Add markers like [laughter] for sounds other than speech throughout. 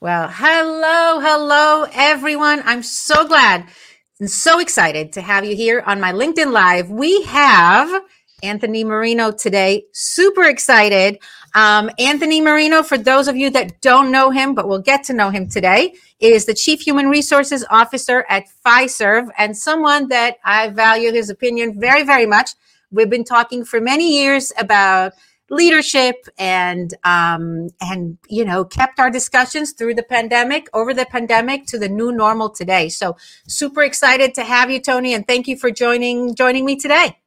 Well, hello, hello, everyone. I'm so glad and so excited to have you here on my LinkedIn Live. We have Anthony Marino today. Super excited. Um, Anthony Marino, for those of you that don't know him, but we'll get to know him today, is the Chief Human Resources Officer at Fiserv and someone that I value his opinion very, very much. We've been talking for many years about leadership and um, and you know kept our discussions through the pandemic over the pandemic to the new normal today. So super excited to have you tony and thank you for joining joining me today.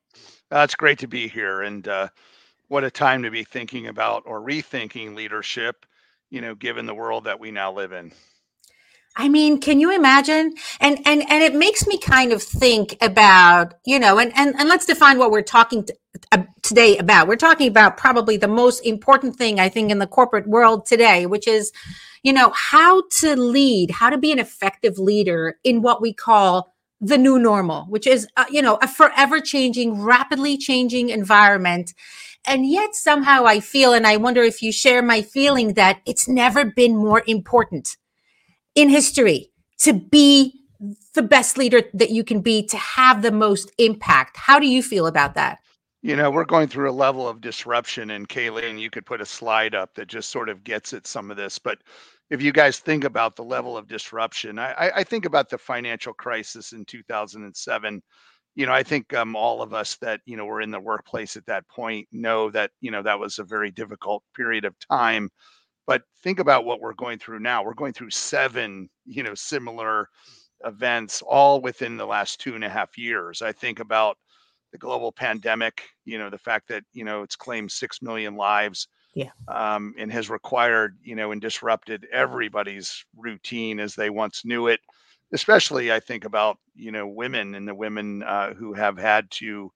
Uh, it's great to be here and uh, what a time to be thinking about or rethinking leadership you know given the world that we now live in I mean, can you imagine? And and and it makes me kind of think about, you know, and and, and let's define what we're talking to, uh, today about. We're talking about probably the most important thing I think in the corporate world today, which is, you know, how to lead, how to be an effective leader in what we call the new normal, which is, uh, you know, a forever changing, rapidly changing environment. And yet somehow I feel, and I wonder if you share my feeling that it's never been more important in history to be the best leader that you can be to have the most impact. How do you feel about that? You know, we're going through a level of disruption, and Kayleen, you could put a slide up that just sort of gets at some of this. But if you guys think about the level of disruption, I, I think about the financial crisis in 2007. You know, I think um, all of us that you know were in the workplace at that point know that you know that was a very difficult period of time but think about what we're going through now. We're going through seven, you know, similar events all within the last two and a half years. I think about the global pandemic, you know, the fact that, you know, it's claimed 6 million lives. Yeah. Um, and has required, you know, and disrupted everybody's routine as they once knew it. Especially, I think about, you know, women and the women uh, who have had to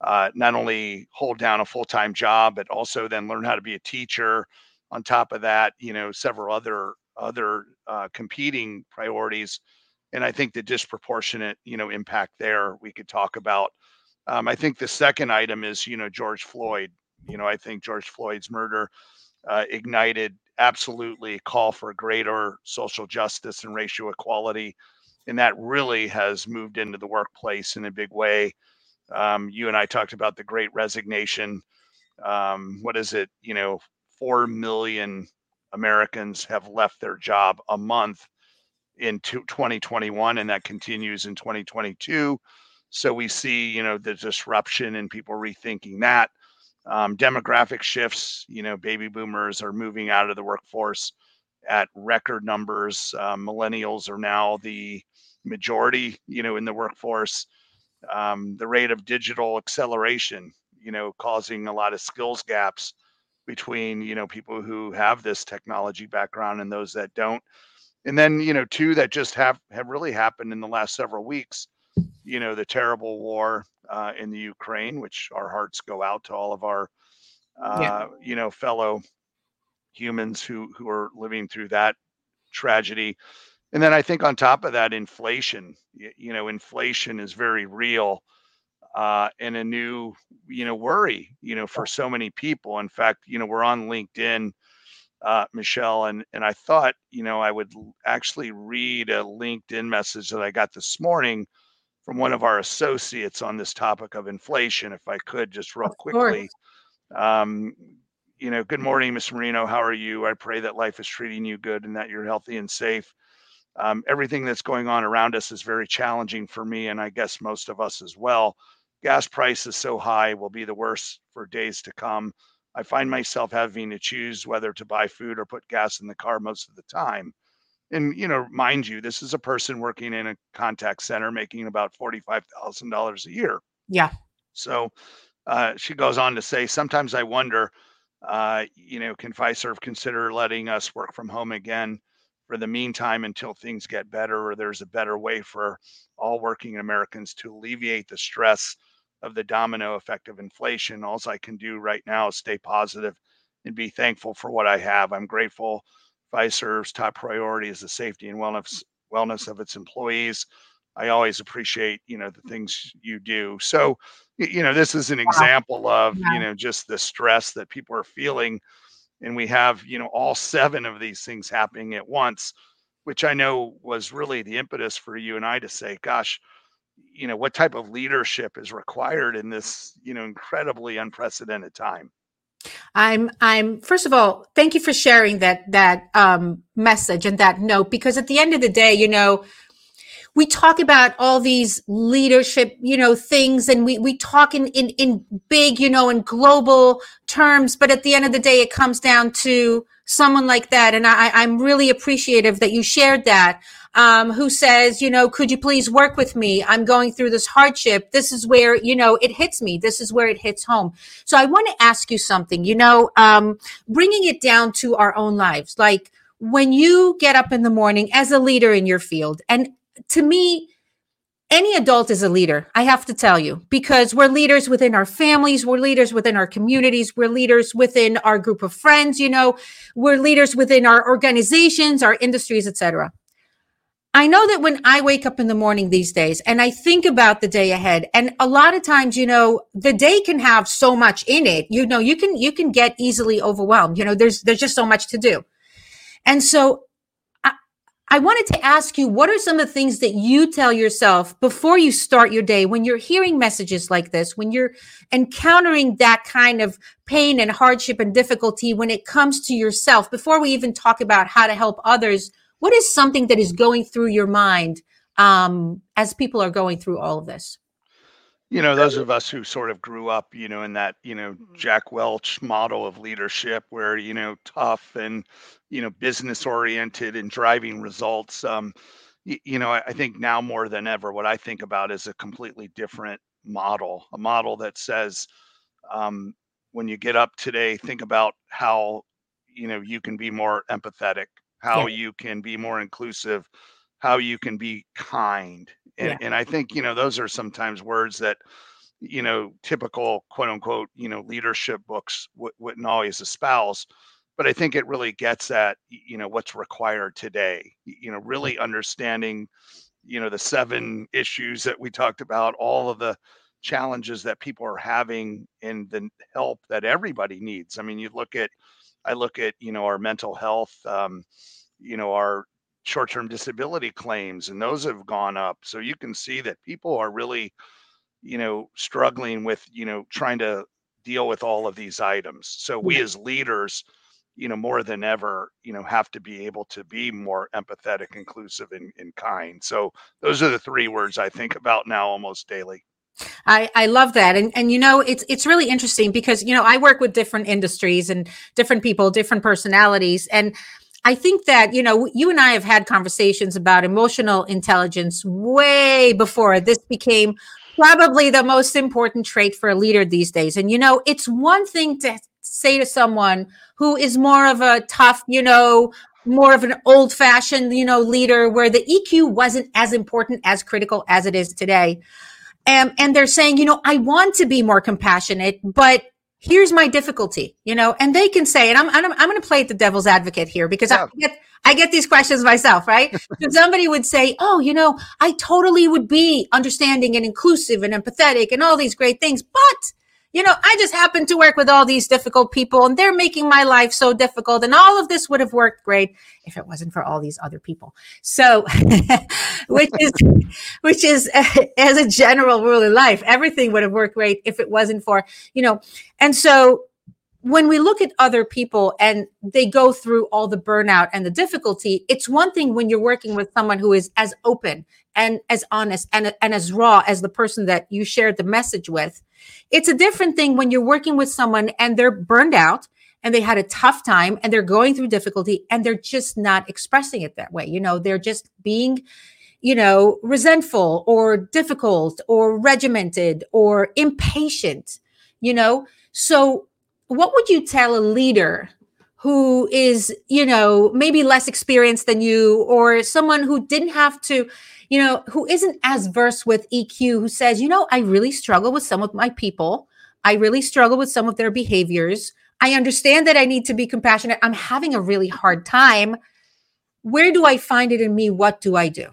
uh, not only hold down a full time job, but also then learn how to be a teacher, on top of that, you know, several other other uh, competing priorities, and I think the disproportionate, you know, impact there we could talk about. Um, I think the second item is, you know, George Floyd. You know, I think George Floyd's murder uh, ignited absolutely a call for greater social justice and racial equality, and that really has moved into the workplace in a big way. Um, you and I talked about the Great Resignation. Um, what is it? You know, 4 million Americans have left their job a month in 2021 and that continues in 2022 so we see you know the disruption and people rethinking that. Um, demographic shifts you know baby boomers are moving out of the workforce at record numbers. Uh, millennials are now the majority you know in the workforce. Um, the rate of digital acceleration you know causing a lot of skills gaps between you know people who have this technology background and those that don't. And then you know two that just have have really happened in the last several weeks you know the terrible war uh, in the ukraine which our hearts go out to all of our uh, yeah. you know fellow humans who who are living through that tragedy. And then i think on top of that inflation. You, you know inflation is very real uh, and a new, you know, worry, you know, for so many people. In fact, you know, we're on LinkedIn, uh, Michelle, and and I thought, you know, I would actually read a LinkedIn message that I got this morning from one of our associates on this topic of inflation, if I could, just real quickly. Um, you know, good morning, miss Marino. How are you? I pray that life is treating you good and that you're healthy and safe. Um, everything that's going on around us is very challenging for me, and I guess most of us as well gas prices so high will be the worst for days to come. I find myself having to choose whether to buy food or put gas in the car most of the time. And you know, mind you, this is a person working in a contact center making about forty-five thousand dollars a year. Yeah. So uh, she goes on to say, sometimes I wonder, uh, you know, can Fiserv consider letting us work from home again for the meantime until things get better or there's a better way for all working Americans to alleviate the stress of the domino effect of inflation. All I can do right now is stay positive and be thankful for what I have. I'm grateful Fiserv's top priority is the safety and wellness wellness of its employees. I always appreciate, you know, the things you do. So, you know, this is an example of, you know, just the stress that people are feeling and we have you know all seven of these things happening at once which i know was really the impetus for you and i to say gosh you know what type of leadership is required in this you know incredibly unprecedented time i'm i'm first of all thank you for sharing that that um message and that note because at the end of the day you know we talk about all these leadership, you know, things and we, we talk in, in, in big, you know, in global terms. But at the end of the day, it comes down to someone like that. And I, I'm really appreciative that you shared that. Um, who says, you know, could you please work with me? I'm going through this hardship. This is where, you know, it hits me. This is where it hits home. So I want to ask you something, you know, um, bringing it down to our own lives. Like when you get up in the morning as a leader in your field and to me, any adult is a leader, I have to tell you, because we're leaders within our families, we're leaders within our communities, we're leaders within our group of friends, you know, we're leaders within our organizations, our industries, etc. I know that when I wake up in the morning these days and I think about the day ahead, and a lot of times, you know, the day can have so much in it. You know, you can you can get easily overwhelmed. You know, there's there's just so much to do. And so I wanted to ask you what are some of the things that you tell yourself before you start your day when you're hearing messages like this, when you're encountering that kind of pain and hardship and difficulty when it comes to yourself, before we even talk about how to help others? What is something that is going through your mind um, as people are going through all of this? you know those of us who sort of grew up you know in that you know mm-hmm. jack welch model of leadership where you know tough and you know business oriented and driving results um you, you know I, I think now more than ever what i think about is a completely different model a model that says um when you get up today think about how you know you can be more empathetic how yeah. you can be more inclusive how you can be kind and, yeah. and i think you know those are sometimes words that you know typical quote unquote you know leadership books w- wouldn't always espouse but i think it really gets at you know what's required today you know really understanding you know the seven issues that we talked about all of the challenges that people are having and the help that everybody needs i mean you look at i look at you know our mental health um, you know our short-term disability claims and those have gone up. So you can see that people are really you know struggling with you know trying to deal with all of these items. So we as leaders you know more than ever you know have to be able to be more empathetic inclusive and, and kind. So those are the three words i think about now almost daily I, I love that. And and you know, it's it's really interesting because you know, I work with different industries and different people, different personalities. And I think that, you know, you and I have had conversations about emotional intelligence way before this became probably the most important trait for a leader these days. And, you know, it's one thing to say to someone who is more of a tough, you know, more of an old fashioned, you know, leader where the EQ wasn't as important as critical as it is today. And, and they're saying, you know, I want to be more compassionate, but here's my difficulty, you know, and they can say, and I'm, I'm, I'm going to play the devil's advocate here because yeah. I get, I get these questions myself, right? [laughs] so somebody would say, oh, you know, I totally would be understanding and inclusive and empathetic and all these great things, but you know, I just happen to work with all these difficult people and they're making my life so difficult. And all of this would have worked great if it wasn't for all these other people. So, [laughs] which is, [laughs] which is [laughs] as a general rule in life, everything would have worked great if it wasn't for, you know, and so when we look at other people and they go through all the burnout and the difficulty, it's one thing when you're working with someone who is as open and as honest and, and as raw as the person that you shared the message with. It's a different thing when you're working with someone and they're burned out and they had a tough time and they're going through difficulty and they're just not expressing it that way. You know, they're just being, you know, resentful or difficult or regimented or impatient, you know. So, what would you tell a leader who is, you know, maybe less experienced than you or someone who didn't have to you know, who isn't as versed with EQ, who says, you know, I really struggle with some of my people. I really struggle with some of their behaviors. I understand that I need to be compassionate. I'm having a really hard time. Where do I find it in me? What do I do?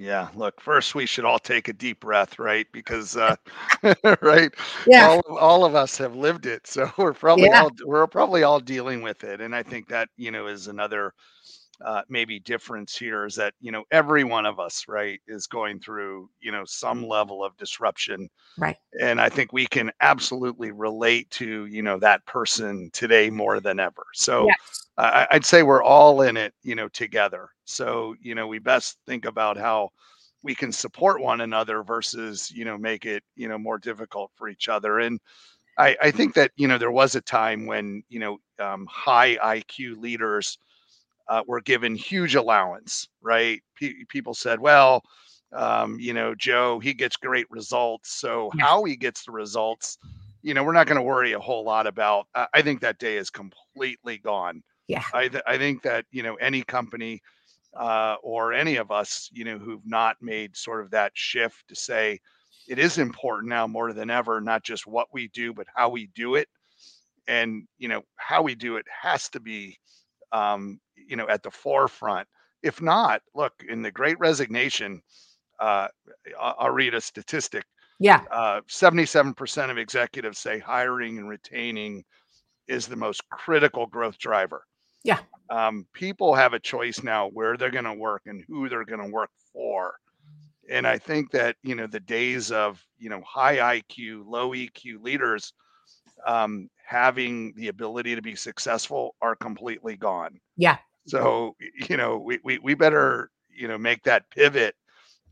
Yeah, look, first we should all take a deep breath, right? Because uh [laughs] [laughs] right, Yeah. all all of us have lived it. So we're probably Yeah. all we're probably all dealing with it. And I think that, you know, is another uh maybe difference here is that, you know, every one of us, right, is going through, you know, some level of disruption. Right. And I think we can absolutely relate to, you know, that person today more than ever. So Yes. I, I'd say we're all in it, you know, together. So, you know, we best think about how we can support one another versus, you know, make it, you know, more difficult for each other. And I, I think that, you know, there was a time when, you know, um, high IQ leaders uh, were given huge allowance, right? Pe- people said, well, um, you know, Joe, he gets great results. So how he gets the results, you know, we're not going to worry a whole lot about. I I think that day is completely gone Yeah. I th- I think that you know any company uh, or any of us you know who've not made sort of that shift to say it is important now more than ever not just what we do but how we do it and you know how we do it has to be um, you know at the forefront if not look in the great resignation uh, i'll read a statistic Yeah. uh, 77% of executives say hiring and retaining is the most critical growth driver Yeah. um, people have a choice now where they're going to work and who they're going to work for. And I think that, you know, the days of, you know, high IQ, low EQ leaders um, having the ability to be successful are completely gone. Yeah. So, you know, we, we, we better, you know, make that pivot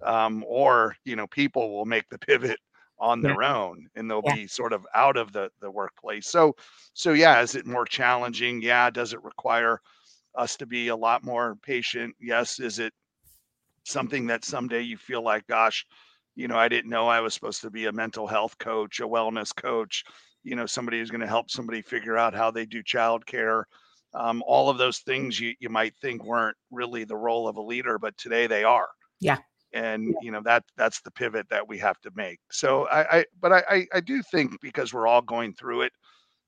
um, or, you know, people will make the pivot on Yeah. their own and they'll Yeah. be sort of out of the, the workplace. So, so yeah, is it more challenging? Yeah. Does it require us to be a lot more patient? Yes. Is it something that someday you feel like, gosh, you know, I didn't know I was supposed to be a mental health coach, a wellness coach, you know, somebody who's going to help somebody figure out how they do childcare. Um, all of those things you, you might think weren't really the role of a leader, but today they are. Yeah. And you know that that's the pivot that we have to make. So I, I but I, I I do think because we're all going through it,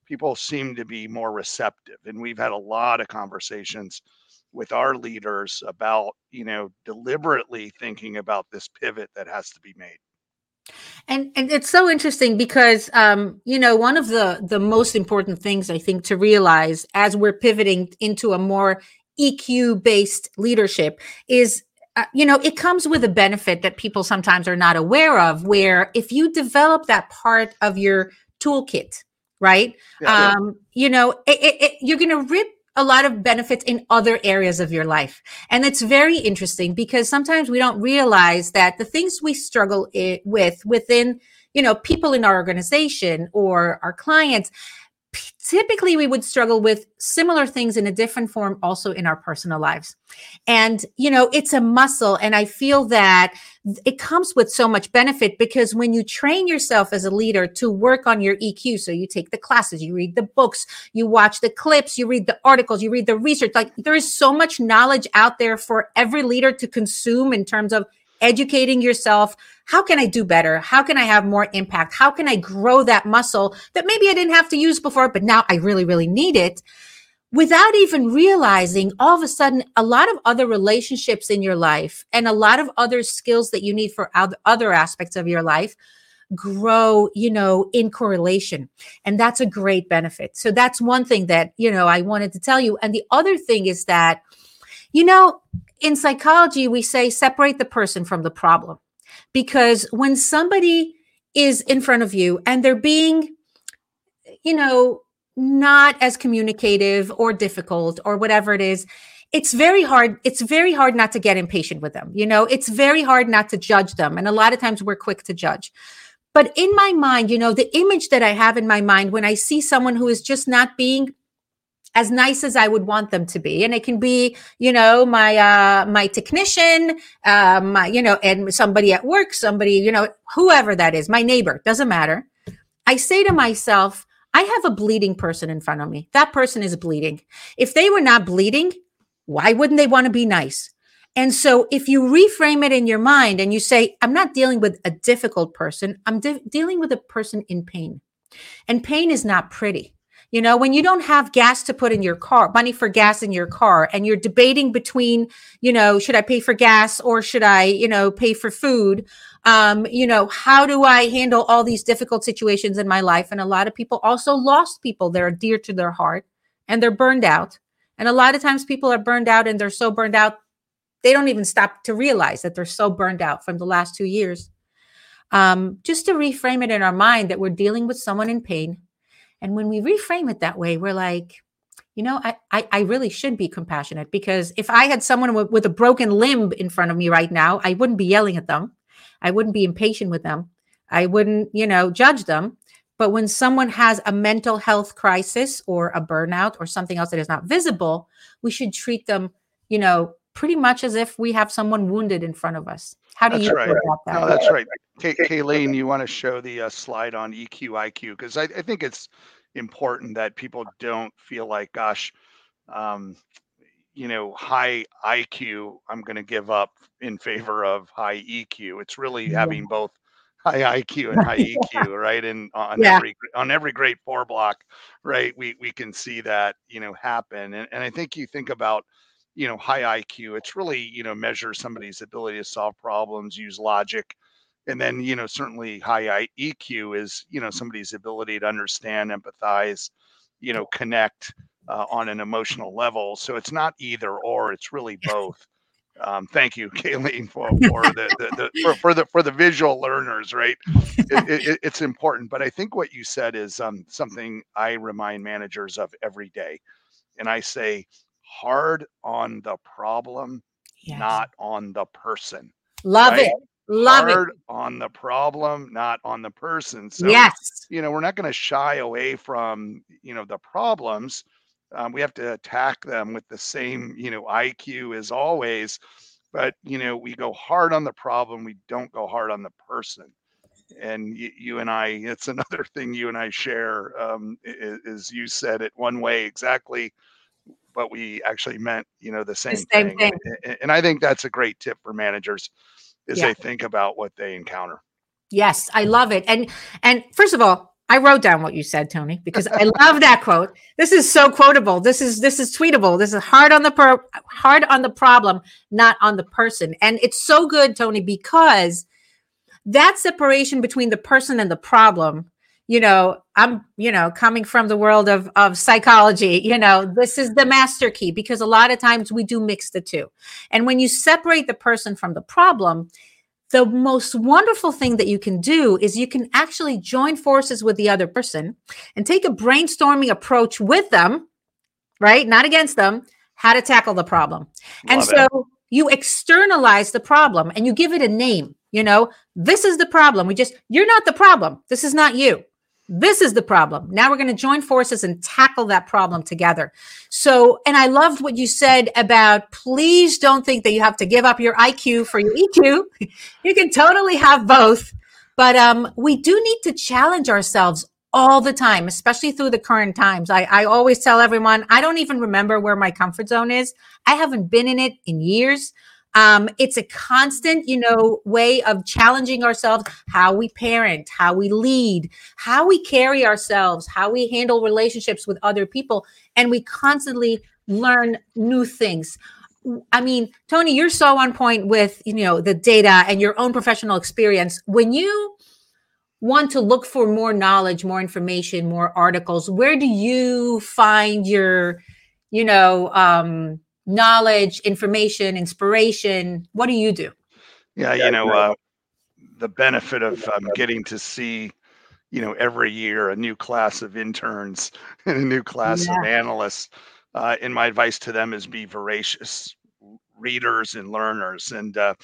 people seem to be more receptive, and we've had a lot of conversations with our leaders about you know deliberately thinking about this pivot that has to be made And and it's so interesting because um, you know, one of the the most important things I think to realize as we're pivoting into a more EQ based leadership is uh, you know, it comes with a benefit that people sometimes are not aware of where if you develop that part of your toolkit, right? yeah, um, you know, it, it, it- you're going to rip a lot of benefits in other areas of your life. And it's very interesting because sometimes we don't realize that the things we struggle with within, you know, people in our organization or our clients, typically we would struggle with similar things in a different form also in our personal lives. And, you know, it's a muscle. And I feel that it comes with so much benefit because when you train yourself as a leader to work on your EQ, so you take the classes, you read the books, you watch the clips, you read the articles, you read the research, like there is so much knowledge out there for every leader to consume in terms of educating yourself. How can I do better? How can I have more impact? How can I grow that muscle that maybe I didn't have to use before, but now I really, really need it? without even realizing all of a sudden a lot of other relationships in your life and a lot of other skills that you need for other aspects of your life grow you know in correlation and that's a great benefit so that's one thing that you know i wanted to tell you and the other thing is that you know in psychology we say separate the person from the problem because when somebody is in front of you and they're being you know not as communicative or difficult or whatever it is it's very hard it's very hard not to get impatient with them you know? It's very hard not to judge them and a lot of times we're quick to judge. But in my mind you know the image that i have in my mind when i see someone who is just not being as nice as i would want them to be and it can be you know my uh my technician um my, you know and somebody at work somebody you know whoever that is my neighbor doesn't matter i say to myself I have a bleeding person in front of me. That person is bleeding. If they were not bleeding, why wouldn't they want to be nice? And so if you reframe it in your mind and you say, I'm not dealing with a difficult person, I'm de- dealing with a person in pain. And pain is not pretty. You know, when you don't have gas to put in your car, money for gas in your car, and you're debating between, you know, should I pay for gas or should I, you know, pay for food? Um, you know, how do I handle all these difficult situations in my life? And a lot of people also lost people that are dear to their heart and they're burned out. And a lot of times people are burned out and they're so burned out, they don't even stop to realize that they're so burned out from the last two years. Um, just to reframe it in our mind that we're dealing with someone in pain and when we reframe it that way, we're like, you know, I, I, I really should be compassionate because if I had someone with, with a broken limb in front of me right now, I wouldn't be yelling at them. I wouldn't be impatient with them. I wouldn't, you know, judge them. But when someone has a mental health crisis or a burnout or something else that is not visible, we should treat them, you know, pretty much as if we have someone wounded in front of us. How do That's you right. feel about that? No, that's right. Kay- Kayleen, you want to show the uh, slide on EQ IQ because I, I think it's important that people don't feel like, gosh, um, you know, high IQ, I'm going to give up in favor of high EQ. It's really Yeah. having both high IQ and [laughs] high EQ, right? And on Yeah. every on every great four block, right? We we can see that you know happen, and and I think you think about you know high IQ. It's really you know measure somebody's ability to solve problems, use logic, and then you know certainly high EQ is you know somebody's ability to understand, empathize, you know connect uh, on an emotional level. So it's not either or; it's really both. Um, thank you, [laughs] Kayleen, for, for the, the, the for, for the for the visual learners. Right, [laughs] it, it, it's important. But I think what you said is um, something I remind managers of every day, and I say hard on the problem, Yes. not on the person. Love right? it. Love it. hard on the problem, not on the person. So yes. you know, we're not going to shy away from, you know, the problems. Um, we have to attack them with the same, you know, IQ as always. But, you know, we go hard on the problem. We don't go hard on the person. And you, you and I, it's another thing you and I share um, i- i- is you said it one way exactly, but we actually meant, you know, the same, same thing. And- And, and I think that's a great tip for managers as Yeah. they think about what they encounter. Yes, I love it. And and first of all, I wrote down what you said, Tony, because I love that quote. This is so quotable. This is this is tweetable. This is hard on the pro- hard on the problem, not on the person. And it's so good, Tony, because that separation between the person and the problem, you know, I'm, you know, coming from the world of of psychology, you know, this is the master key because a lot of times we do mix the two. And when you separate the person from the problem, the most wonderful thing that you can do is you can actually join forces with the other person and take a brainstorming approach with them, right? Not against them, how to tackle the problem. and Love it. so you externalize the problem and you give it a name. You know, this is the problem. We just, you're not the problem. This is not you. This is the problem. Now we're going to join forces and tackle that problem together. So, and I loved what you said about please don't think that you have to give up your IQ for your EQ. [laughs] you can totally have both. But um, we do need to challenge ourselves all the time, especially through the current times. I, I always tell everyone, I don't even remember where my comfort zone is. I haven't been in it in years. Um, it's a constant, you know, way of challenging ourselves, how we parent, how we lead, how we carry ourselves, how we handle relationships with other people. And we constantly learn new things. I mean, Tony, you're so on point with, you know, the data and your own professional experience. When you want to look for more knowledge, more information, more articles, where do you find your, you know, um, knowledge, information, inspiration? What do you do? Yeah, Yeah, you know, uh, the benefit of um, getting to see, you know, every year a new class of interns [laughs] and a new class of analysts. Uh, and my advice to them is be voracious readers and learners. And uh,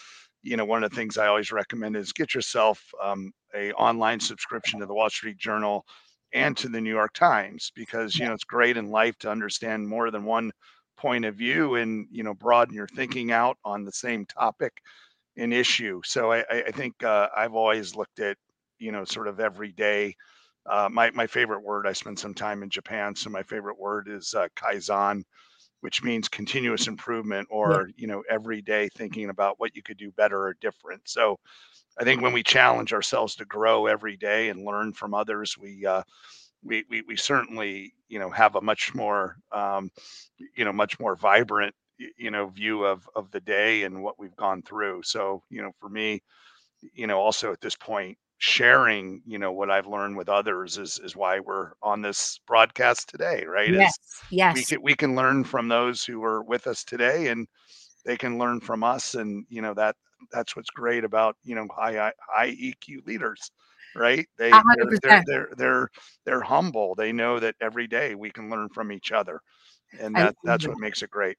you know, one of the things I always recommend is get yourself um, a online subscription to the Wall Street Journal and to the New York Times because you know it's great in life to understand more than one point of view and you know broaden your thinking out on the same topic and issue. So I, I think uh, I've always looked at you know sort of every day. Uh, my my favorite word. I spent some time in Japan, so my favorite word is uh, kaizen, which means continuous improvement or you know every day thinking about what you could do better or different. So I think when we challenge ourselves to grow every day and learn from others, we uh, we, we, we certainly, you know, have a much more, um, you know, much more vibrant, you know, view of, of the day and what we've gone through. So, you know, for me, you know, also at this point, sharing, you know, what I've learned with others is, is why we're on this broadcast today, right? Yes. Yes. We can, we can learn from those who are with us today and they can learn from us. And, you know, that, that's what's great about, you know, high, high EQ leaders right? They they're, they're, they're they're they're humble. They know that every day we can learn from each other, and that that's what makes it great.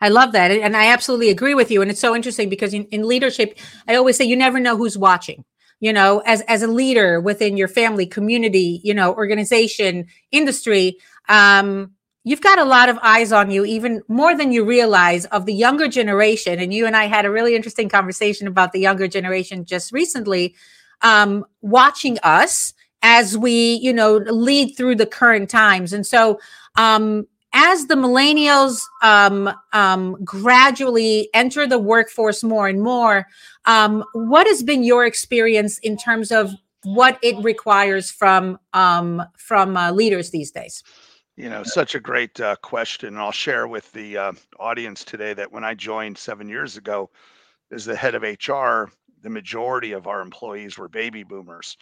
I love that, and I absolutely agree with you. And it's so interesting because in, in leadership, I always say you never know who's watching. You know, as as a leader within your family, community, you know, organization, industry, um, you've got a lot of eyes on you, even more than you realize, of the younger generation. And you and I had a really interesting conversation about the younger generation just recently um, watching us as we, you know, lead through the current times. And so, um, as the millennials um, um, gradually enter the workforce more and more, um, what has been your experience in terms of what it requires from um, from uh, leaders these days? You know, such a great uh, question. I'll share with the uh, audience today that when I joined seven years ago as the head of HR, the majority of our employees were baby boomers.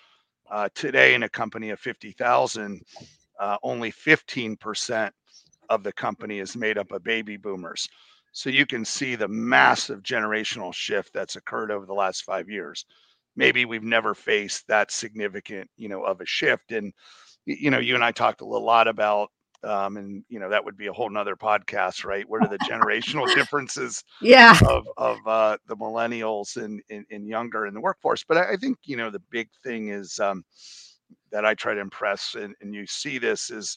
Uh, today, in a company of 50,000, uh, only 15% of the company is made up of baby boomers. So you can see the massive generational shift that's occurred over the last five years. Maybe we've never faced that significant, you know, of a shift. And you know, you and I talked a lot about um, and you know that would be a whole nother podcast right? What are the generational [laughs] differences yeah. of, of uh, the millennials and, and, and, younger in the workforce? But I, think you know the big thing is um, that i try to impress and, and you see this is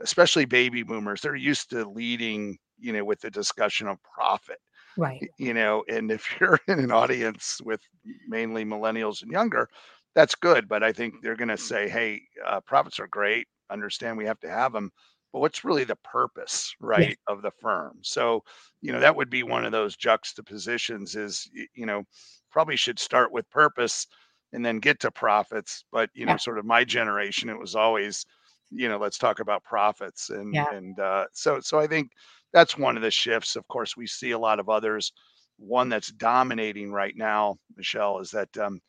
especially baby boomers they're used to leading you know with the discussion of profit right. you know and if [laughs] you're in an audience with mainly millennials and younger that's good but i think they're going to say hey uh, profits are great understand we have to have them but what's really the purpose right yeah. of the firm so you know that would be one of those juxtapositions is you know probably should start with purpose and then get to profits but you know sort of my generation it was always you know let's talk about profits and yeah. and uh, so so i think that's one of the shifts of course we see a lot of others one that's dominating right now michelle is that um,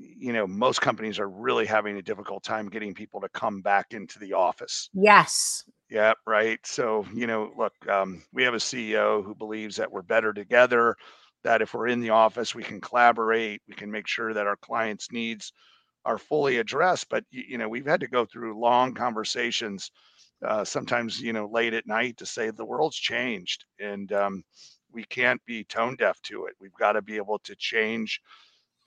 you know most companies are really having a difficult time getting people to come back into the office. Yes. Yeah right? So you know look um, we have a ceo who believes that we're better together that if we're in the office we can collaborate we can make sure that our clients needs are fully addressed. But you know we've had to go through long conversations uh, sometimes you know late at night to say the world's changed and um, we can't be tone deaf to it. We've got to be able to change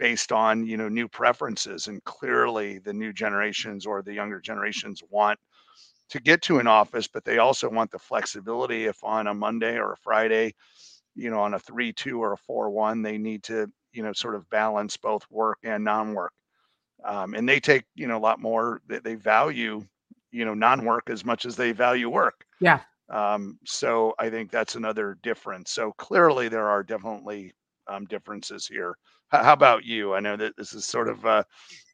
based on you know new preferences and clearly the new generations or the younger generations want to get to an office but they also want the flexibility if on a monday or a friday you know on a 3-2 or a 4-1 they need to you know sort of balance both work and non-work. Um, and they take you know a lot more they, they value you know non-work as much as they value work. Yeah. Um, so i think that's another difference. So clearly there are definitely um, differences here how about you? I know that this is sort of a,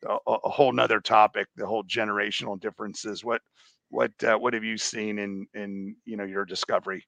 a, a whole nother topic, the whole generational differences. What what uh, what have you seen in in you know your discovery?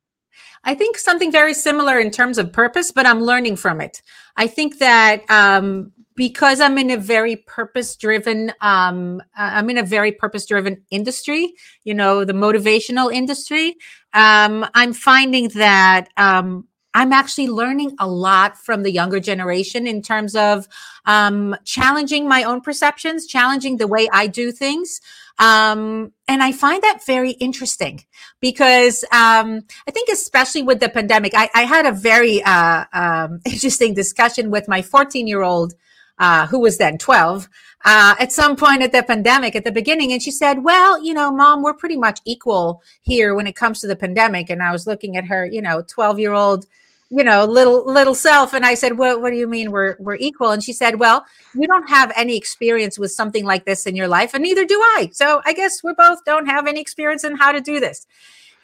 I think something very similar in terms of purpose, but I'm learning from it. I think that um, because I'm in a very purpose driven, um, I'm in a very purpose driven industry, you know, the motivational industry. Um, I'm finding that um, I'm actually learning a lot from the younger generation in terms of um, challenging my own perceptions, challenging the way I do things. Um, and I find that very interesting because um, I think, especially with the pandemic, I, I had a very uh, um, [laughs] interesting discussion with my 14 year old, uh, who was then 12. Uh, at some point at the pandemic at the beginning and she said well you know mom we're pretty much equal here when it comes to the pandemic and i was looking at her you know 12 year old you know little little self. And i said what, what do you mean we're we're equal? And she said well you don't have any experience with something like this in your life and neither do i. So i guess we both don't have any experience in how to do this.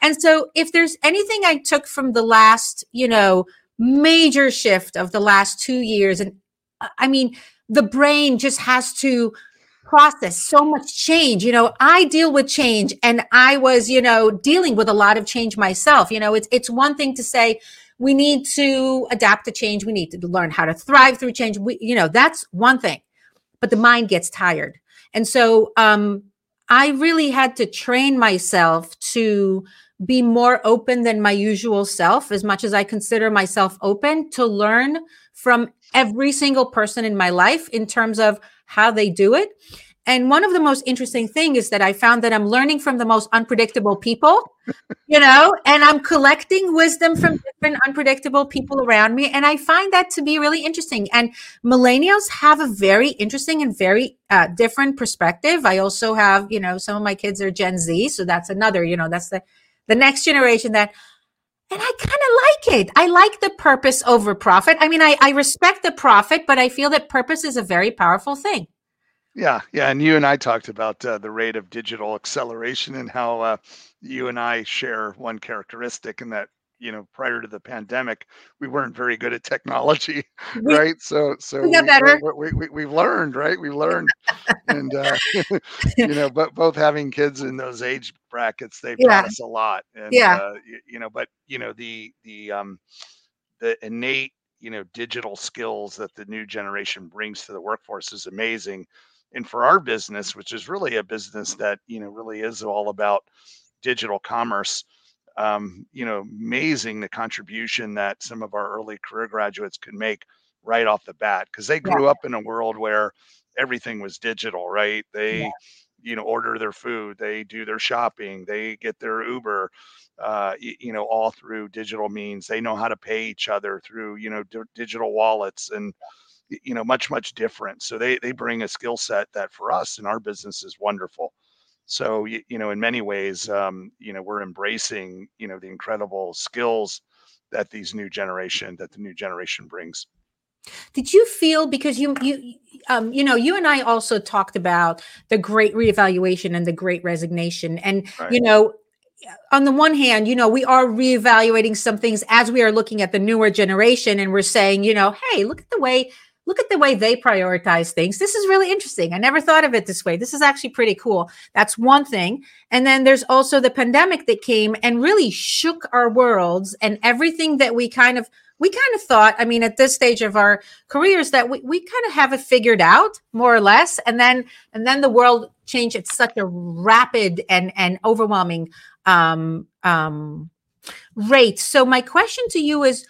And so if there's anything i took from the last you know major shift of the last two years and uh, i mean the brain just has to process so much change. You know i deal with change and i was you know dealing with a lot of change myself. You know it's it's one thing to say we need to adapt to change. We need to learn how to thrive through change. We you know that's one thing but the mind gets tired. And so um i really had to train myself to be more open than my usual self as much as i consider myself open to learn from every single person in my life in terms of how they do it. And one of the most interesting thing is that I found that I'm learning from the most unpredictable people, you know, and I'm collecting wisdom from different unpredictable people around me. And I find that to be really interesting. And millennials have a very interesting and very uh, different perspective. I also have, you know, some of my kids are Gen Z. So that's another, you know, that's the, the next generation that and I kind of like it. I like the purpose over profit. I mean, I, I respect the profit, but I feel that purpose is a very powerful thing. Yeah, yeah, and you and I talked about uh, the rate of digital acceleration and how uh, you and I share one characteristic, and that you know prior to the pandemic we weren't very good at technology [laughs] we, right? So so we got better. we, we, we, have learned right? We learned. And uh, [laughs] you know but both having kids in those age brackets they yeah. taught us a lot and yeah. uh, you, you, know but you know the the um the innate you know digital skills that the new generation brings to the workforce is amazing and for our business which is really a business that you know really is all about digital commerce um, you know, amazing the contribution that some of our early career graduates could make right off the bat because they grew yeah. up in a world where everything was digital, right? They, yeah. you know, order their food, they do their shopping, they get their Uber, uh, you, you, know, all through digital means. They know how to pay each other through, you know, d- digital wallets and, you know, much, much different. So they, they bring a skill set that for us in our business is wonderful. So you, you know, in many ways, um, you know, we're embracing you know the incredible skills that these new generation that the new generation brings. Did you feel because you you um, you know you and I also talked about the great reevaluation and the great resignation, and right. you know on the one hand, you know, we are reevaluating some things as we are looking at the newer generation and we're saying, you know, hey, look at the way look at the way they prioritize things. This is really interesting. I never thought of it this way. This is actually pretty cool. That's one thing. And then there's also the pandemic that came and really shook our worlds and everything that we kind of we kind of thought, I mean, at this stage of our careers that we, we kind of have it figured out more or less. And then and then the world changed at such a rapid and and overwhelming um um rate. So my question to you is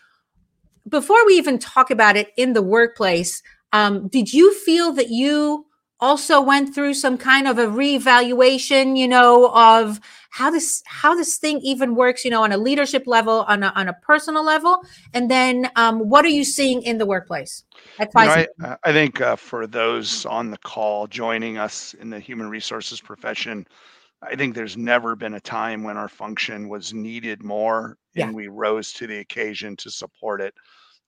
before we even talk about it in the workplace, um, did you feel that you also went through some kind of a reevaluation, you know, of how this how this thing even works, you know, on a leadership level, on a, on a personal level, and then um, what are you seeing in the workplace? You know, I, I, think uh, for those on the call joining us in the human resources profession, I think there's never been a time when our function was needed more, yeah. and we rose to the occasion to support it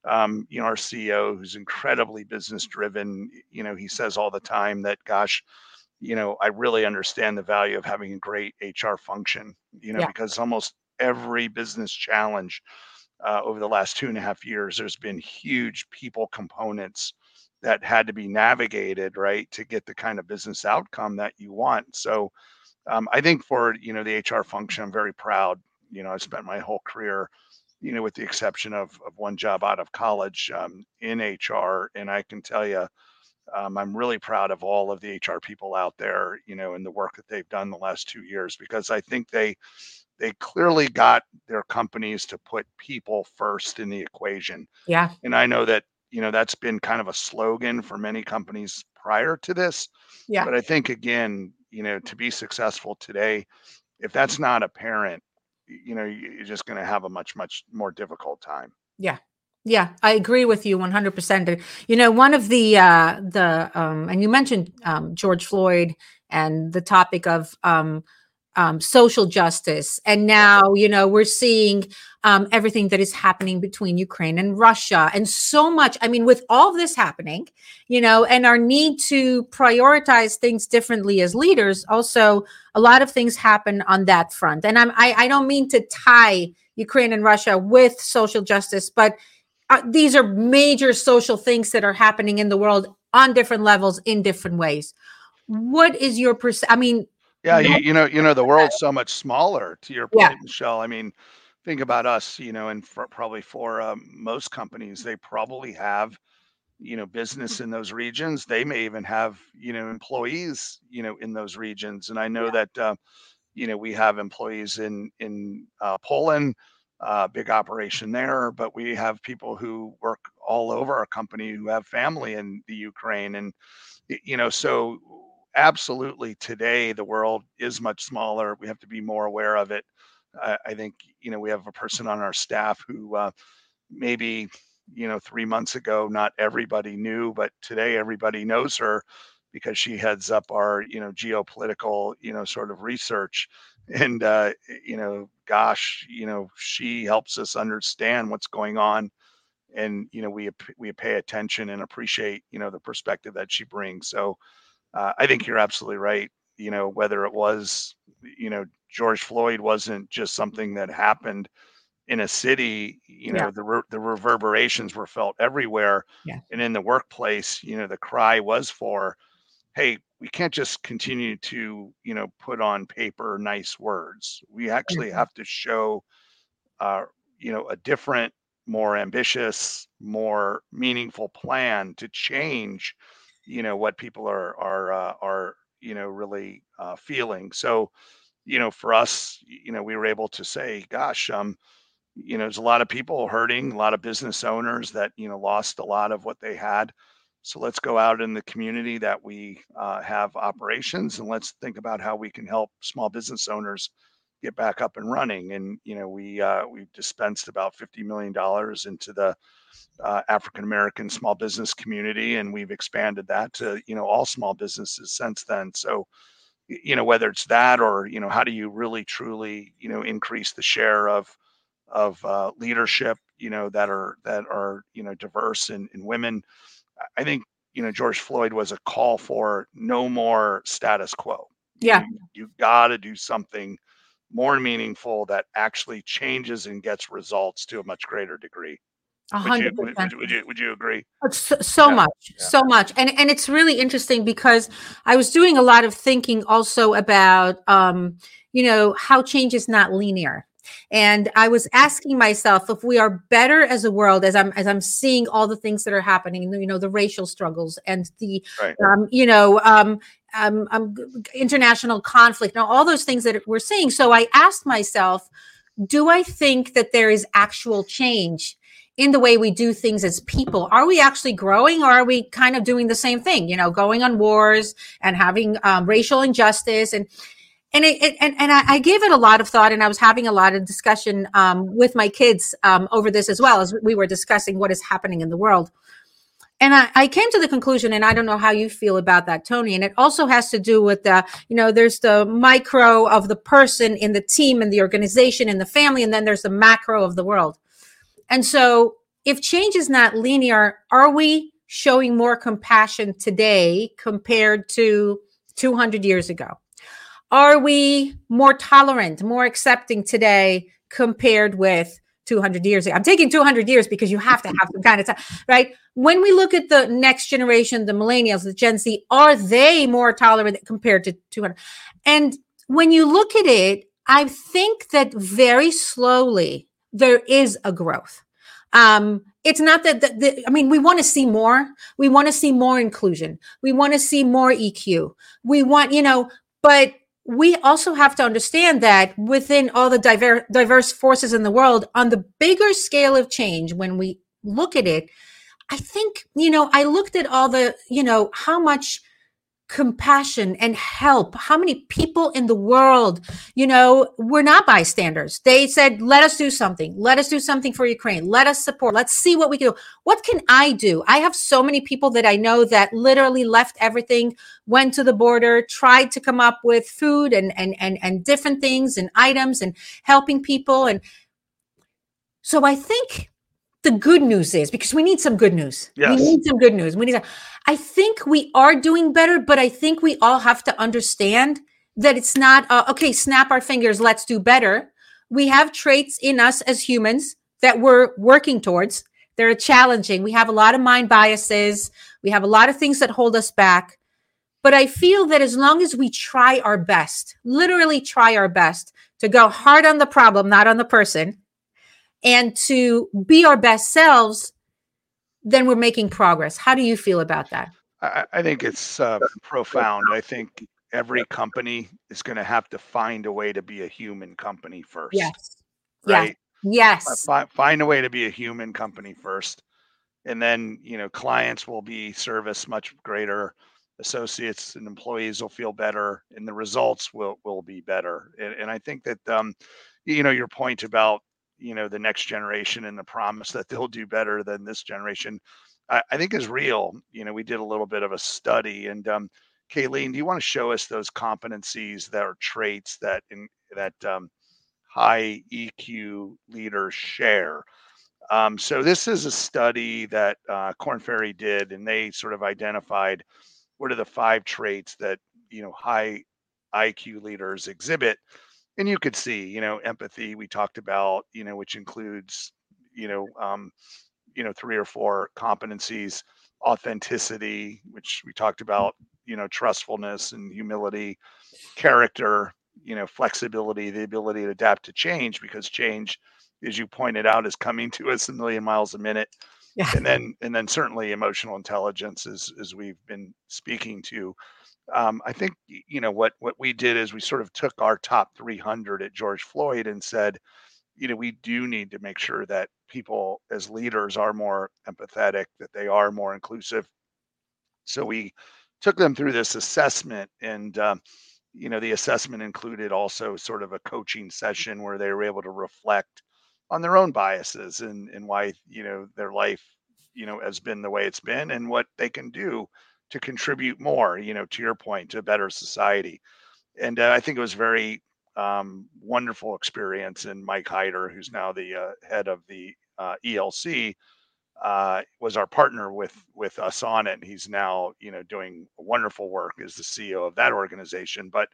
um, you know, our CEO, who's incredibly business driven, you know, he says all the time that, gosh, you know, I really understand the value of having a great HR function, you know, yeah. because almost every business challenge uh, over the last two and a half years, there's been huge people components that had to be navigated, right, to get the kind of business outcome that you want. So um, I think for, you know, the HR function, I'm very proud. You know, I spent my whole career you know, with the exception of, of one job out of college um, in HR. And I can tell you, um, I'm really proud of all of the HR people out there, you know, and the work that they've done the last two years because I think they they clearly got their companies to put people first in the equation. Yeah. And I know that, you know, that's been kind of a slogan for many companies prior to this. Yeah. But I think again, you know, to be successful today, if that's not apparent, you know you're just going to have a much much more difficult time. Yeah. Yeah i agree with you 100% you know one of the uh the um and you mentioned um george floyd and the topic of um um, social justice. And now, you know, we're seeing um, everything that is happening between Ukraine and Russia and so much. I mean, with all this happening, you know, and our need to prioritize things differently as leaders, also a lot of things happen on that front. And I'm, I, I don't mean to tie Ukraine and Russia with social justice, but uh, these are major social things that are happening in the world on different levels in different ways what is your perce- I mean, yeah, you, you know, you know, the world's so much smaller. To your point, yeah, Michelle. I mean, think about us. You know, and for, probably for um, most companies, they probably have you know business in those regions. They may even have you know employees you know in those regions. And I know yeah, that uh, you know we have employees in in uh, Poland. Uh, big operation there, but we have people who work all over our company who have family in the Ukraine, and you know, so absolutely today the world is much smaller. We have to be more aware of it. I, I think you know we have a person on our staff who uh, maybe you know three months ago not everybody knew, but today everybody knows her because she heads up our you know geopolitical you know sort of research and uh you know gosh you know she helps us understand what's going on and you know we we pay attention and appreciate you know the perspective that she brings so uh, I think you're absolutely right. You know, whether it was, you know, George Floyd wasn't just something that happened in a city, you yeah, know, the re- the reverberations were felt everywhere, yeah, and in the workplace, you know, the cry was for, hey, we can't just continue to, you know, put on paper nice words. We actually yeah, have to show uh, you know, a different, more ambitious, more meaningful plan to change, you know, what people are are uh, are you know really uh, feeling. So, you know, for us, you know, we were able to say, gosh, um, you know, there's a lot of people hurting, a lot of business owners that you know lost a lot of what they had. So let's go out in the community that we uh, have operations and let's think about how we can help small business owners get back up and running. And you know, we uh, we dispensed about fifty million dollars into the uh, African American small business community, and we've expanded that to you know all small businesses since then. So you know, whether it's that or you know, how do you really truly you know increase the share of of uh, leadership you know that are that are you know diverse in, in women? I think you know George Floyd was a call for no more status quo. yeah, You you got to do something more meaningful that actually changes and gets results to a much greater degree. Would you would, percent. would you would you would you agree? So, so Yeah, much, yeah, so much, and and it's really interesting because I was doing a lot of thinking also about, um, you know, how change is not linear, and I was asking myself if we are better as a world as I'm as I'm seeing all the things that are happening, you know, the racial struggles and the, right. um, you know, um, um, um, international conflict, and all those things that we're seeing. So I asked myself do I think that there is actual change in the way we do things as people? Are we actually growing or are we kind of doing the same thing, you know, going on wars and having um, racial injustice and and it, it- and and I, I gave it a lot of thought, and I was having a lot of discussion um, with my kids um, over this as well as we were discussing what is happening in the world. And I, I came to the conclusion, and I don't know how you feel about that, Tony. And it also has to do with the, you know, there's the micro of the person in the team and the organization and the family, and then there's the macro of the world. And so, if change is not linear, are we showing more compassion today compared to 200 years ago? Are we more tolerant, more accepting today compared with 200 years ago? I'm taking 200 years because you have to have some kind of time, right? When we look at the next generation, the millennials, the Gen Z, are they more tolerant compared to 200? And when you look at it, I think that very slowly there is a growth. Um, it's not that, that, that I mean, we want to see more. We want to see more inclusion. We want to see more EQ. We want, you know, but we also have to understand that within all the diverse diverse forces in the world, on the bigger scale of change, when we look at it, I think, you know, I looked at all the, you know, how much compassion and help how many people in the world you know were not bystanders. They said let us do something. Let us do something for ukraine. Let us support. Let's see what we can do. What can i do? I have so many people that i know that literally left everything went to the border tried to come up with food and and and, and different things and items and helping people and so i think the good news is because we need some good news. We need some good news. We need. Some, I think we are doing better, but I think we all have to understand that it's not uh, okay. Snap our fingers. Let's do better. We have traits in us as humans that we're working towards. They're challenging. We have a lot of mind biases. We have a lot of things that hold us back. but I feel that as long as we try our best, literally try our best to go hard on the problem, not on the person, and to be our best selves, then we're making progress. How do you feel about that? I, I think it's uh, profound. I think every company is going to have to find a way to be a human company first. Yes. Right. Yes. Find, find a way to be a human company first. And then, you know, clients will be service much greater. Associates and employees will feel better and the results will, will be better. And, and I think that, um, you know, your point about, you know, the next generation and the promise that they'll do better than this generation, I, I think is real. You know, we did a little bit of a study and, um, Kayleen, do you want to show us those competencies that are traits that in that um, high EQ leaders share? Um, so this is a study that uh, Korn Ferry did, and they sort of identified what are the five traits that you know high IQ leaders exhibit, and you could see, you know, empathy we talked about, you know, which includes, you know, um, you know, three or four competencies, authenticity, which we talked about, you know trustfulness and humility character you know flexibility the ability to adapt to change because change as you pointed out is coming to us a million miles a minute yeah. and then and then certainly emotional intelligence as as we've been speaking to um, i think you know what what we did is we sort of took our top 300 at george floyd and said you know we do need to make sure that people as leaders are more empathetic that they are more inclusive so we took them through this assessment and um, you know the assessment included also sort of a coaching session where they were able to reflect on their own biases and and why you know their life you know has been the way it's been and what they can do to contribute more you know to your point to a better society and uh, i think it was very um, wonderful experience and mike hyter who's now the uh, head of the uh, elc uh, was our partner with with us on it. And he's now, you know, doing wonderful work as the CEO of that organization. But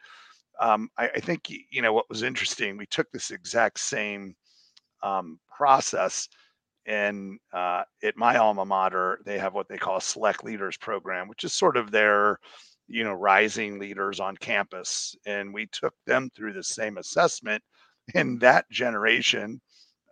um, I, I, think you know what was interesting. We took this exact same um, process, and uh, at my alma mater, they have what they call a Select Leaders Program, which is sort of their you know rising leaders on campus, and we took them through the same assessment. In that generation,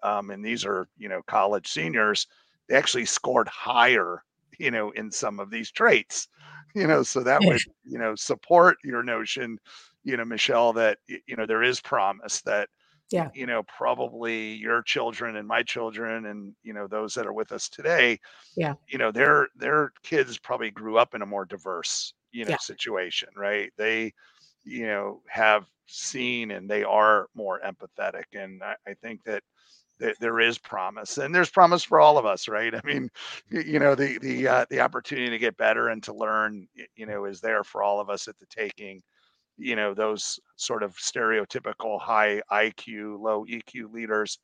um, and these are you know college seniors they actually scored higher you know in some of these traits you know so that would [laughs] you know support your notion you know michelle that you know there is promise that yeah. you know probably your children and my children and you know those that are with us today yeah. you know their their kids probably grew up in a more diverse you know yeah. situation right? They you know have seen and they are more empathetic and I, I think that there, there is promise and there's promise for all of us right? [laughs] I mean you know the the uh, the opportunity to get better and to learn you know is there for all of us at the taking you know those sort of stereotypical high iq low eq leaders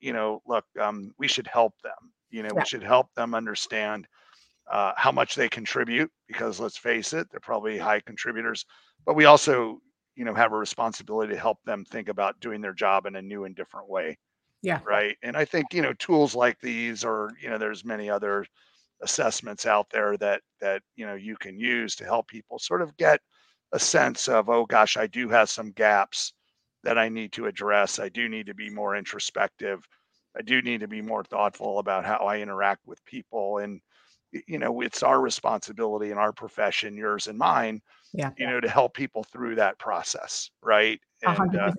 you know look um, we should help them you know yeah. we should help them understand uh, how much they contribute because let's face it they're probably high contributors but we also you know have a responsibility to help them think about doing their job in a new and different way yeah. Right. And I think, you know, tools like these or, you know, there's many other assessments out there that that, you know, you can use to help people sort of get a sense of, oh gosh, I do have some gaps that I need to address. I do need to be more introspective. I do need to be more thoughtful about how I interact with people. And, you know, it's our responsibility in our profession, yours and mine, yeah. you know, to help people through that process. Right. And uh,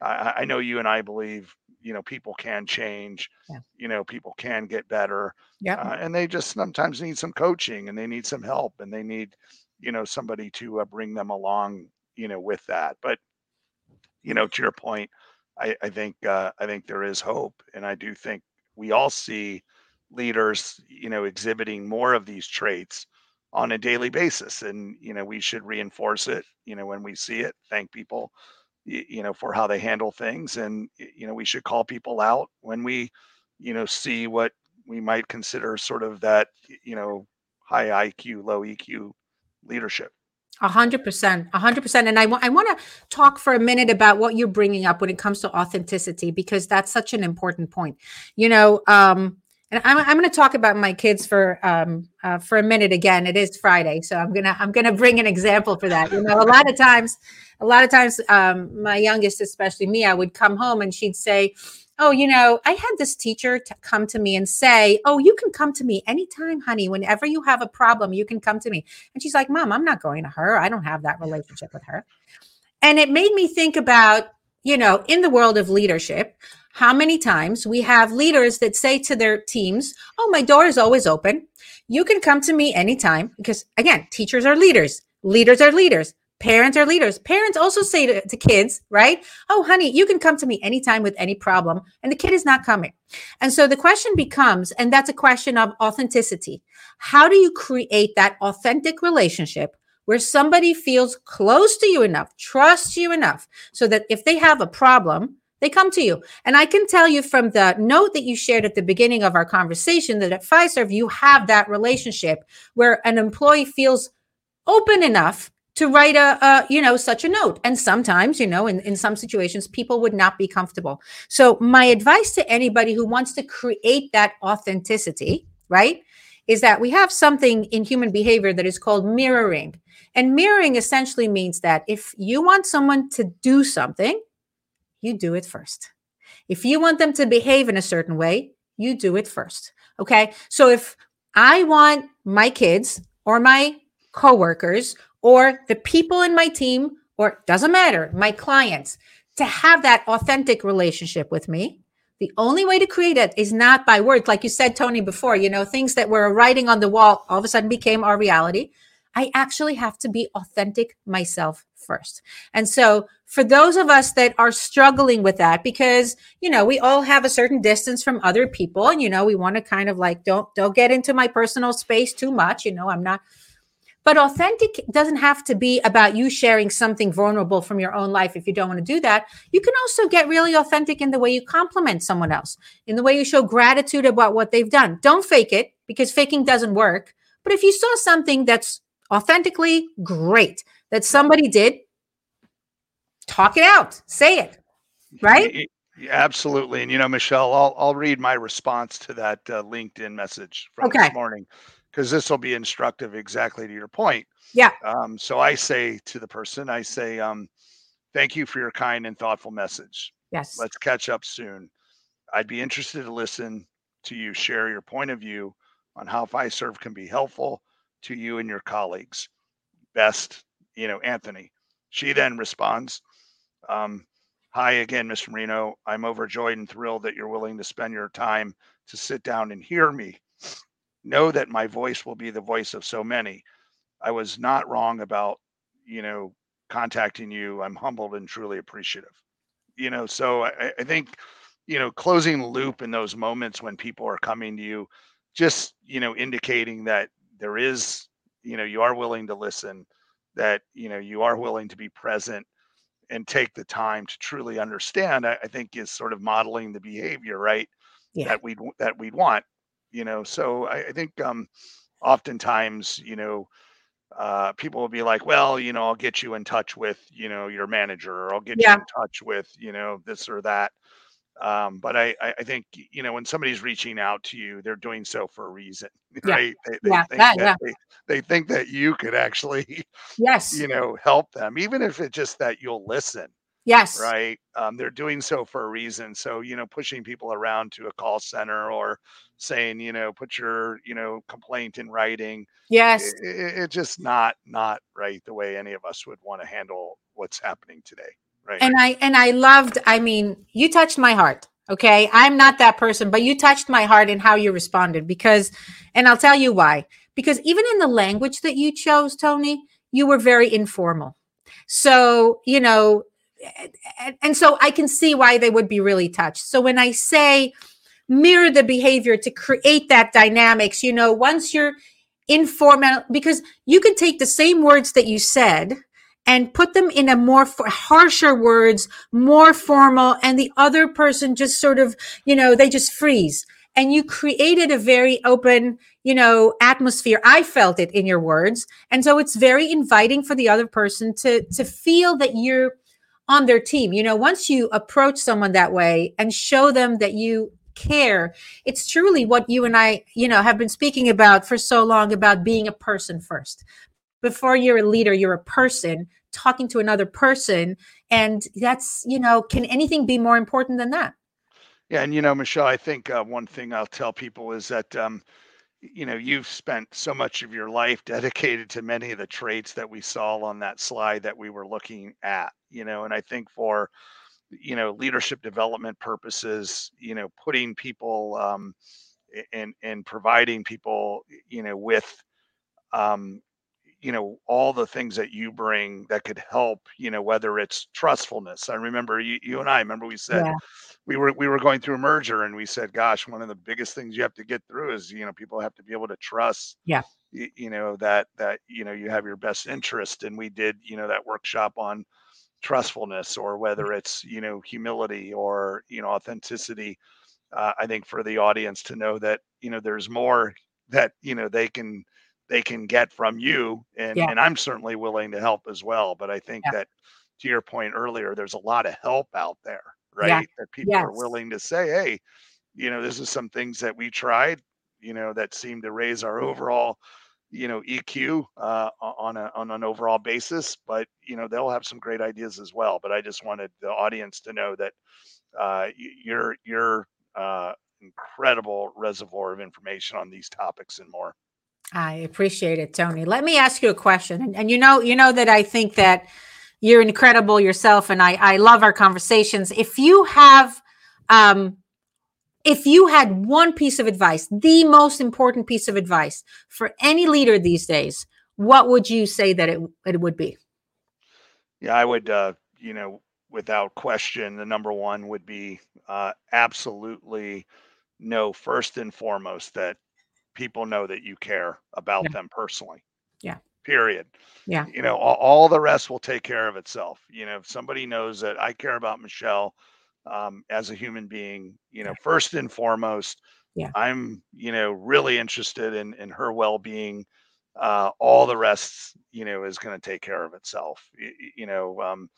I, I know you and I believe you know people can change yeah. you know people can get better yeah uh, and they just sometimes need some coaching and they need some help and they need you know somebody to uh, bring them along you know with that but you know to your point i i think uh, i think there is hope and i do think we all see leaders you know exhibiting more of these traits on a daily basis and you know we should reinforce it you know when we see it thank people you know for how they handle things and you know we should call people out when we you know see what we might consider sort of that you know high iq low eq leadership a hundred percent, a hundred percent. And I want I want to talk for a minute about what you're bringing up when it comes to authenticity because that's such an important point. You know, um, and I'm, I'm going to talk about my kids for um, uh, for a minute again. It is Friday, so I'm gonna I'm gonna bring an example for that. You know, a lot of times, a lot of times, um, my youngest, especially me, I would come home and she'd say, "Oh, you know, I had this teacher to come to me and say, "Oh, you can come to me anytime, honey. Whenever you have a problem, you can come to me." And she's like, "Mom, I'm not going to her. I don't have that relationship with her." And it made me think about, you know, in the world of leadership, how many times we have leaders that say to their teams, Oh, my door is always open. You can come to me anytime. Because again, teachers are leaders, leaders are leaders, parents are leaders. Parents also say to, to kids, right? Oh, honey, you can come to me anytime with any problem. And the kid is not coming. And so the question becomes, and that's a question of authenticity. How do you create that authentic relationship where somebody feels close to you enough, trusts you enough, so that if they have a problem, they come to you. And I can tell you from the note that you shared at the beginning of our conversation that at Fiserv, you have that relationship where an employee feels open enough to write a, a, you know such a note. And sometimes you know in, in some situations people would not be comfortable. So my advice to anybody who wants to create that authenticity right is that we have something in human behavior that is called mirroring. And mirroring essentially means that if you want someone to do something you do it first. If you want them to behave in a certain way, you do it first. Okay. So if I want my kids or my coworkers or the people in my team, or doesn't matter, my clients, to have that authentic relationship with me, the only way to create it is not by words. Like you said, Tony, before, you know, things that were writing on the wall all of a sudden became our reality. I actually have to be authentic myself first. And so for those of us that are struggling with that because you know we all have a certain distance from other people and you know we want to kind of like don't don't get into my personal space too much you know i'm not but authentic doesn't have to be about you sharing something vulnerable from your own life if you don't want to do that you can also get really authentic in the way you compliment someone else in the way you show gratitude about what they've done don't fake it because faking doesn't work but if you saw something that's authentically great that somebody did talk it out, say it, right? Absolutely. And you know, Michelle, I'll I'll read my response to that uh, LinkedIn message from okay. this morning because this will be instructive exactly to your point. Yeah. Um, so I say to the person, I say, um, thank you for your kind and thoughtful message. Yes. Let's catch up soon. I'd be interested to listen to you share your point of view on how Fiserv can be helpful to you and your colleagues. Best, you know, Anthony. She then responds, um, hi again, Mr. Marino. I'm overjoyed and thrilled that you're willing to spend your time to sit down and hear me. Know that my voice will be the voice of so many. I was not wrong about, you know, contacting you. I'm humbled and truly appreciative. You know, so I, I think, you know, closing the loop in those moments when people are coming to you, just, you know, indicating that there is, you know, you are willing to listen, that, you know, you are willing to be present and take the time to truly understand I, I think is sort of modeling the behavior right yeah. that we'd that we'd want you know so I, I think um oftentimes you know uh, people will be like, well, you know, I'll get you in touch with, you know, your manager, or I'll get yeah. you in touch with, you know, this or that. Um, but I, I think, you know, when somebody's reaching out to you, they're doing so for a reason, [laughs] yeah. right? They, they yeah. think that, that they, they think that you could actually, [laughs] yes, you know, help them, even if it's just that you'll listen. Yes. Right. Um, they're doing so for a reason. So, you know, pushing people around to a call center or saying, you know, put your, you know, complaint in writing. Yes. It's it, it just not, not right the way any of us would want to handle what's happening today. Right. And I, and I loved, I mean, you touched my heart. Okay. I'm not that person, but you touched my heart in how you responded because, and I'll tell you why. Because even in the language that you chose, Tony, you were very informal. So, you know, and so I can see why they would be really touched. So when I say mirror the behavior to create that dynamics, you know, once you're informal, because you can take the same words that you said and put them in a more harsher words, more formal, and the other person just sort of, you know, they just freeze. And you created a very open, you know, atmosphere. I felt it in your words. And so it's very inviting for the other person to to feel that you're on their team. You know, once you approach someone that way and show them that you care it's truly what you and i you know have been speaking about for so long about being a person first before you're a leader you're a person talking to another person and that's you know can anything be more important than that? Yeah and you know michelle i think uh, one thing i'll tell people is that um, you know you've spent so much of your life dedicated to many of the traits that we saw on that slide that we were looking at you know and i think for you know leadership development purposes you know putting people um, and and providing people you know with um, you know all the things that you bring that could help you know whether it's trustfulness i remember you, you and i remember we said yeah. we were we were going through a merger and we said gosh one of the biggest things you have to get through is you know people have to be able to trust yeah you, you know that that you know you have your best interest and we did you know that workshop on trustfulness or whether it's you know humility or you know authenticity uh, i think for the audience to know that you know there's more that you know they can they can get from you and yeah. and i'm certainly willing to help as well but i think yeah. that to your point earlier there's a lot of help out there right yeah. that people yes. are willing to say hey you know this is some things that we tried you know that seem to raise our overall you know eq uh, on a on an overall basis but you know they'll have some great ideas as well but i just wanted the audience to know that uh, you're you're uh, incredible reservoir of information on these topics and more I appreciate it, Tony. Let me ask you a question. And, and, you know, you know that I think that you're incredible yourself, and I, I love our conversations. If you have um if you had one piece of advice, the most important piece of advice for any leader these days, what would you say that it, it would be? Yeah, I would, uh, you know, without question, the number one would be uh, absolutely know first and foremost that people know that you care about yeah. them personally. Yeah. Period. Yeah. You know, all, all, the rest will take care of itself. You know, if somebody knows that I care about Michelle um, as a human being, you know, first and foremost, yeah. I'm, you know, really interested in in her well-being. Uh, all the rest, you know, is going to take care of itself. You, you know, um,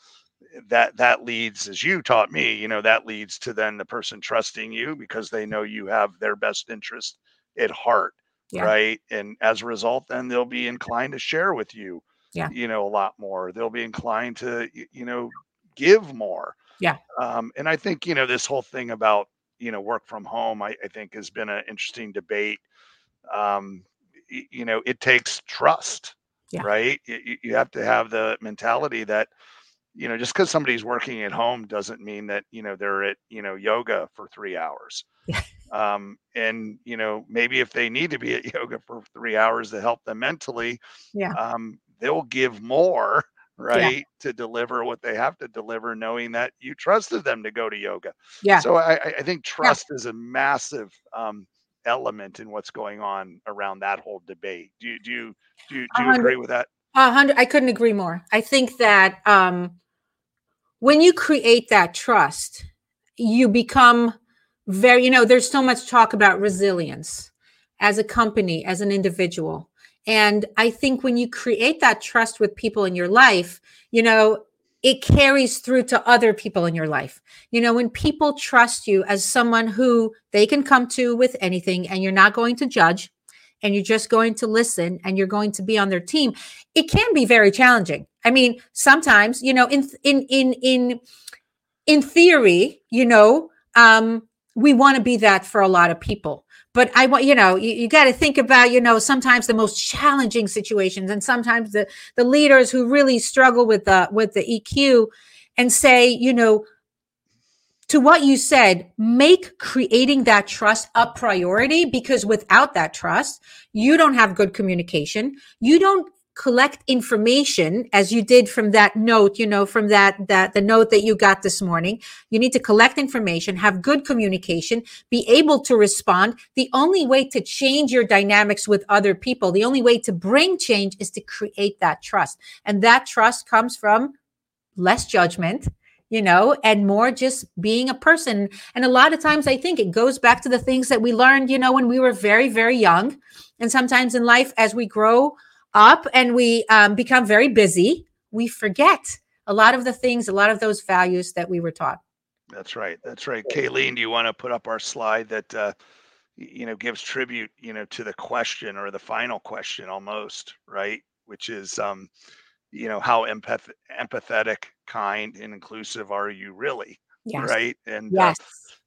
that that leads, as you taught me, you know, that leads to then the person trusting you because they know you have their best interest at heart yeah. right? And as a result then they'll be inclined to share with you yeah. you know a lot more. They'll be inclined to you know give more. Yeah. Um, and i think you know this whole thing about you know work from home i, I think has been an interesting debate. Um, you know it takes trust yeah. right? You, you have to have the mentality that you know just because somebody's working at home doesn't mean that you know they're at you know yoga for three hours. Yeah. Um, and you know maybe if they need to be at [laughs] yoga for three hours to help them mentally yeah. um, they'll give more [laughs] right yeah. to deliver what they have to deliver knowing that you trusted them to go to yoga. Yeah. So i, I think trust yeah. is a massive um, element in what's going on around that whole debate. Do you do you do you, do you agree with that? A hundred i couldn't agree more. I think that um when you create that trust you become very you know there's so much talk about resilience as a company as an individual. And i think when you create that trust with people in your life you know it carries through to other people in your life. You know when people trust you as someone who they can come to with anything and you're not going to judge and you're just going to listen and you're going to be on their team it can be very challenging. I mean sometimes you know in in in in in theory you know um we want to be that for a lot of people. But i want you know you, you got to think about you know sometimes the most challenging situations and sometimes the the leaders who really struggle with the with the eq and say you know to what you said make creating that trust a priority because without that trust you don't have good communication. You don't collect information as you did from that note you know from that that the note that you got this morning you need to collect information have good communication be able to respond the only way to change your dynamics with other people the only way to bring change is to create that trust and that trust comes from less judgment you know, and more just being a person. And a lot of times I think it goes back to the things that we learned, you know, when we were very, very young. And sometimes in life, as we grow up and we um, become very busy, we forget a lot of the things, a lot of those values that we were taught. That's right. That's right. Kayleen, do you want to put up our slide that uh, you know gives tribute, you know, to the question or the final question almost, right? Which is um, you know, how empath- empathetic, kind, and inclusive are you really? Yes. Right. And yes. uh,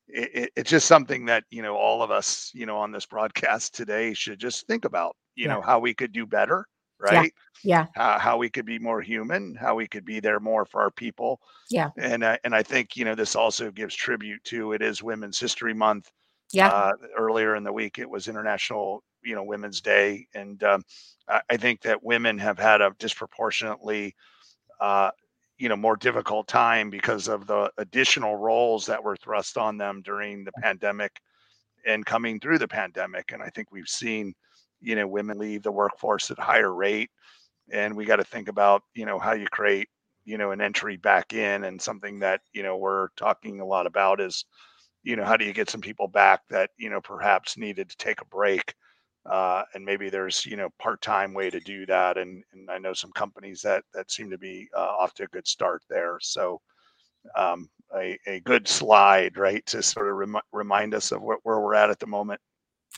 it, it's just something that, you know, all of us, you know, on this broadcast today should just think about, you yeah. know, how we could do better right? Yeah. yeah. how we could be more human, how we could be there more for our people. Yeah. And uh, and I think you know this also gives tribute to it is Women's History Month. Yeah. Uh, earlier in the week, it was International you know Women's Day, and um, I think that women have had a disproportionately uh, you know more difficult time because of the additional roles that were thrust on them during the pandemic and coming through the pandemic and i think we've seen you know women leave the workforce at higher rate. And we got to think about you know how you create you know an entry back in. And something that you know we're talking a lot about is you know how do you get some people back that you know perhaps needed to take a break? Uh, and maybe there's you know part-time way to do that. And, and i know some companies that that seem to be uh, off to a good start there. So um, a, a good slide right to sort of rem- remind us of what, where we're at at the moment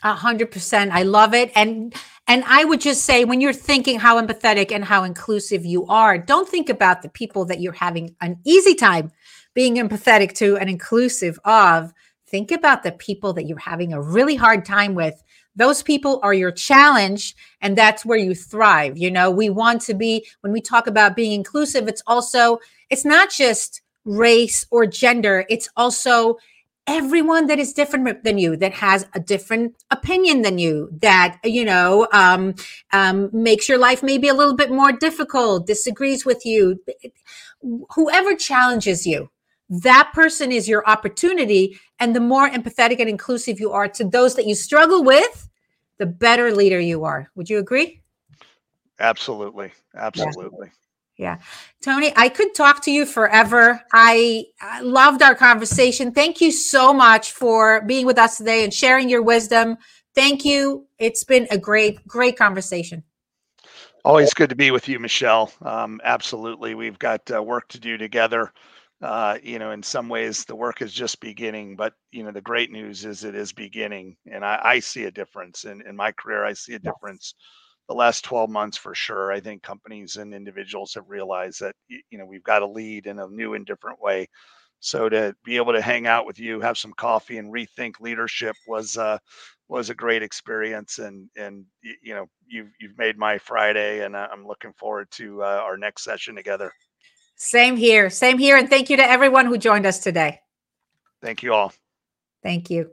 a hundred percent. I love it. And and I would just say when you're thinking how empathetic and how inclusive you are, don't think about the people that you're having an easy time being empathetic to and inclusive of. Think about the people that you're having a really hard time with. Those people are your challenge, and that's where you thrive. You know, we want to be, when we talk about being inclusive, it's also, it's not just race or gender, it's also everyone that is different than you that has a different opinion than you that you know um, um, makes your life maybe a little bit more difficult disagrees with you. Whoever challenges you that person is your opportunity. And the more empathetic and inclusive you are to those that you struggle with the better leader you are. Would you agree? Absolutely. Absolutely. yeah. Yeah tony, I could talk to you forever. I, I, loved our conversation. Thank you so much for being with us today and sharing your wisdom. Thank you. It's been a great, great conversation. Always good to be with you, Michelle. Um, absolutely. We've got uh, work to do together. Uh, you know, in some ways, the work is just beginning, but you know, the great news is it is beginning, and I, I see a difference in, in my career. I see a difference the last 12 months for sure. I think companies and individuals have realized that you know we've got to lead in a new and different way. So to be able to hang out with you, have some coffee, and rethink leadership was uh, was a great experience. And and you know you've you've made my Friday, and I'm looking forward to uh, our next session together. Same here, same here, and thank you to everyone who joined us today. Thank you all. Thank you.